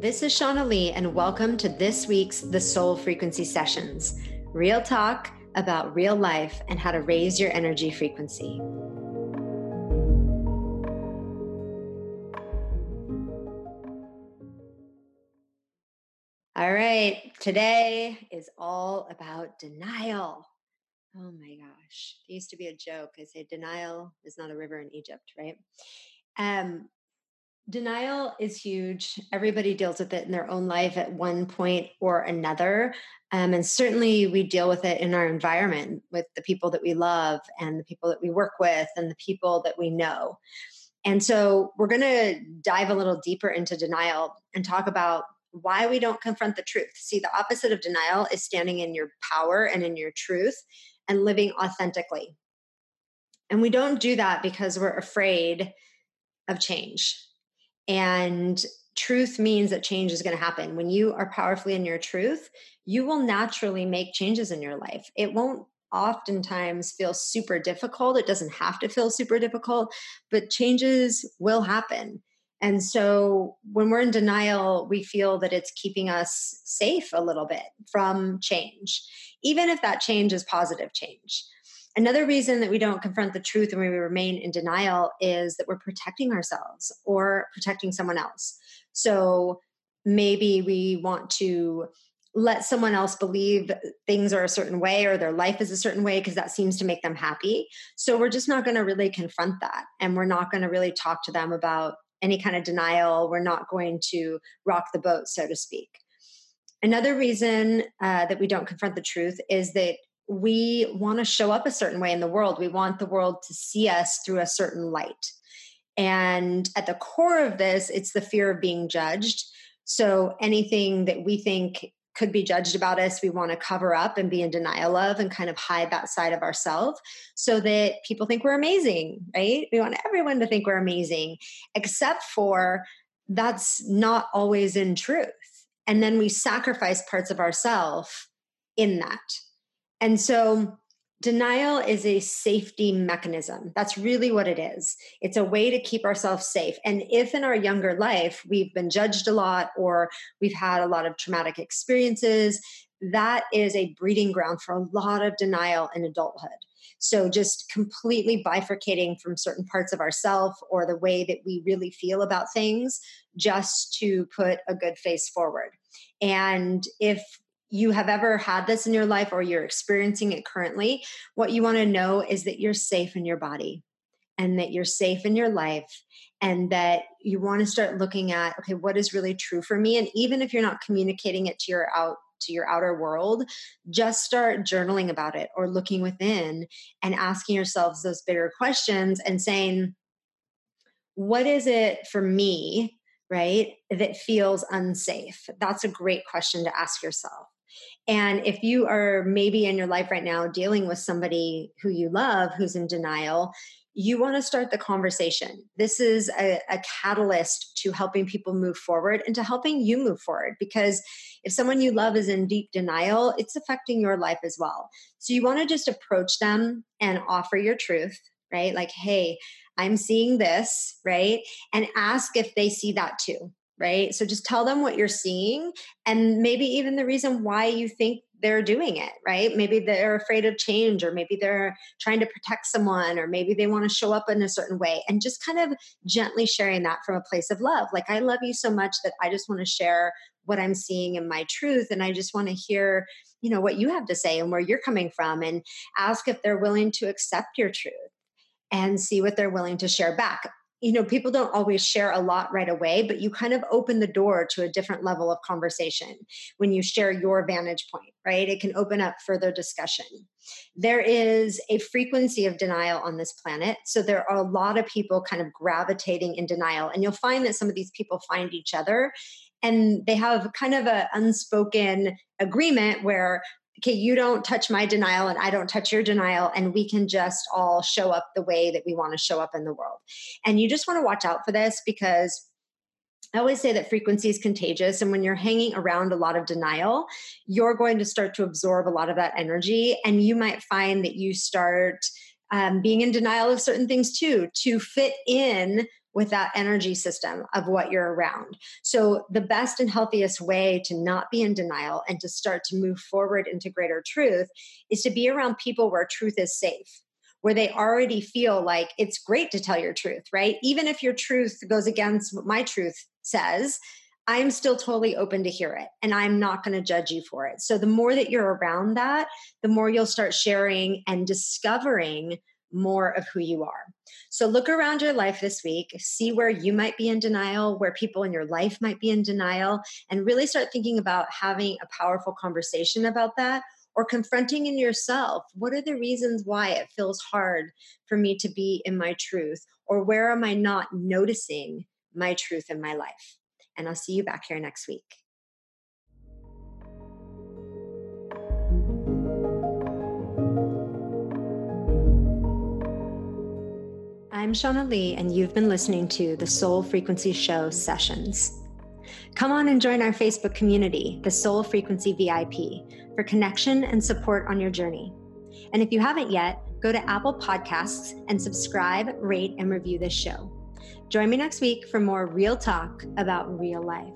This is Shauna Lee, and welcome to this week's The Soul Frequency Sessions real talk about real life and how to raise your energy frequency. All right, today is all about denial. Oh my gosh, it used to be a joke. I say denial is not a river in Egypt, right? Um, Denial is huge. Everybody deals with it in their own life at one point or another. Um, and certainly we deal with it in our environment with the people that we love and the people that we work with and the people that we know. And so we're going to dive a little deeper into denial and talk about why we don't confront the truth. See, the opposite of denial is standing in your power and in your truth and living authentically. And we don't do that because we're afraid of change and truth means that change is going to happen. When you are powerfully in your truth, you will naturally make changes in your life. It won't oftentimes feel super difficult. It doesn't have to feel super difficult, but changes will happen. And so when we're in denial, we feel that it's keeping us safe a little bit from change, even if that change is positive change. Another reason that we don't confront the truth and we remain in denial is that we're protecting ourselves or protecting someone else. So maybe we want to let someone else believe things are a certain way or their life is a certain way because that seems to make them happy. So we're just not going to really confront that. And we're not going to really talk to them about any kind of denial. We're not going to rock the boat, so to speak. Another reason uh, that we don't confront the truth is that we want to show up a certain way in the world. We want the world to see us through a certain light. And at the core of this, it's the fear of being judged. So anything that we think could be judged about us, we want to cover up and be in denial of and kind of hide that side of ourselves so that people think we're amazing, right? We want everyone to think we're amazing, except for that's not always in truth. And then we sacrifice parts of ourselves in that. And so denial is a safety mechanism. That's really what it is. It's a way to keep ourselves safe. And if in our younger life we've been judged a lot or we've had a lot of traumatic experiences, that is a breeding ground for a lot of denial in adulthood. So just completely bifurcating from certain parts of ourself or the way that we really feel about things just to put a good face forward. And if you have ever had this in your life or you're experiencing it currently, what you want to know is that you're safe in your body and that you're safe in your life and that you want to start looking at okay what is really true for me? And even if you're not communicating it to your out to your outer world just start journaling about it or looking within and asking yourselves those bigger questions and saying what is it for me right that feels unsafe? That's a great question to ask yourself and if you are maybe in your life right now dealing with somebody who you love who's in denial, you want to start the conversation. This is a, a, catalyst to helping people move forward and to helping you move forward because if someone you love is in deep denial, it's affecting your life as well. So you want to just approach them and offer your truth, right? Like, hey, I'm seeing this, right? And ask if they see that too right? So just tell them what you're seeing and maybe even the reason why you think they're doing it, right? Maybe they're afraid of change, or maybe they're trying to protect someone, or maybe they want to show up in a certain way, and just kind of gently sharing that from a place of love. Like, I love you so much that I just want to share what I'm seeing in my truth, and I just want to hear, you know, what you have to say and where you're coming from, and ask if they're willing to accept your truth and see what they're willing to share back you know, people don't always share a lot right away, but you kind of open the door to a different level of conversation when you share your vantage point, right? It can open up further discussion. There is a frequency of denial on this planet. So there are a lot of people kind of gravitating in denial. And you'll find that some of these people find each other and they have kind of an unspoken agreement where okay, you don't touch my denial and I don't touch your denial, and we can just all show up the way that we want to show up in the world. And you just want to watch out for this because I always say that frequency is contagious. And when you're hanging around a lot of denial, you're going to start to absorb a lot of that energy. And you might find that you start um, being in denial of certain things too to fit in with that energy system of what you're around. So, the best and healthiest way to not be in denial and to start to move forward into greater truth is to be around people where truth is safe, where they already feel like it's great to tell your truth, right? Even if your truth goes against what my truth says, I'm still totally open to hear it and I'm not going to judge you for it. So the more that you're around that, the more you'll start sharing and discovering more of who you are. So look around your life this week, see where you might be in denial, where people in your life might be in denial, and really start thinking about having a powerful conversation about that or confronting in yourself what are the reasons why it feels hard for me to be in my truth or where am I not noticing my truth in my life? And I'll see you back here next week. I'm Shauna Lee, and you've been listening to the Soul Frequency Show sessions. Come on and join our Facebook community, the Soul Frequency VIP, for connection and support on your journey. And if you haven't yet, go to Apple Podcasts and subscribe, rate, and review this show. Join me next week for more real talk about real life.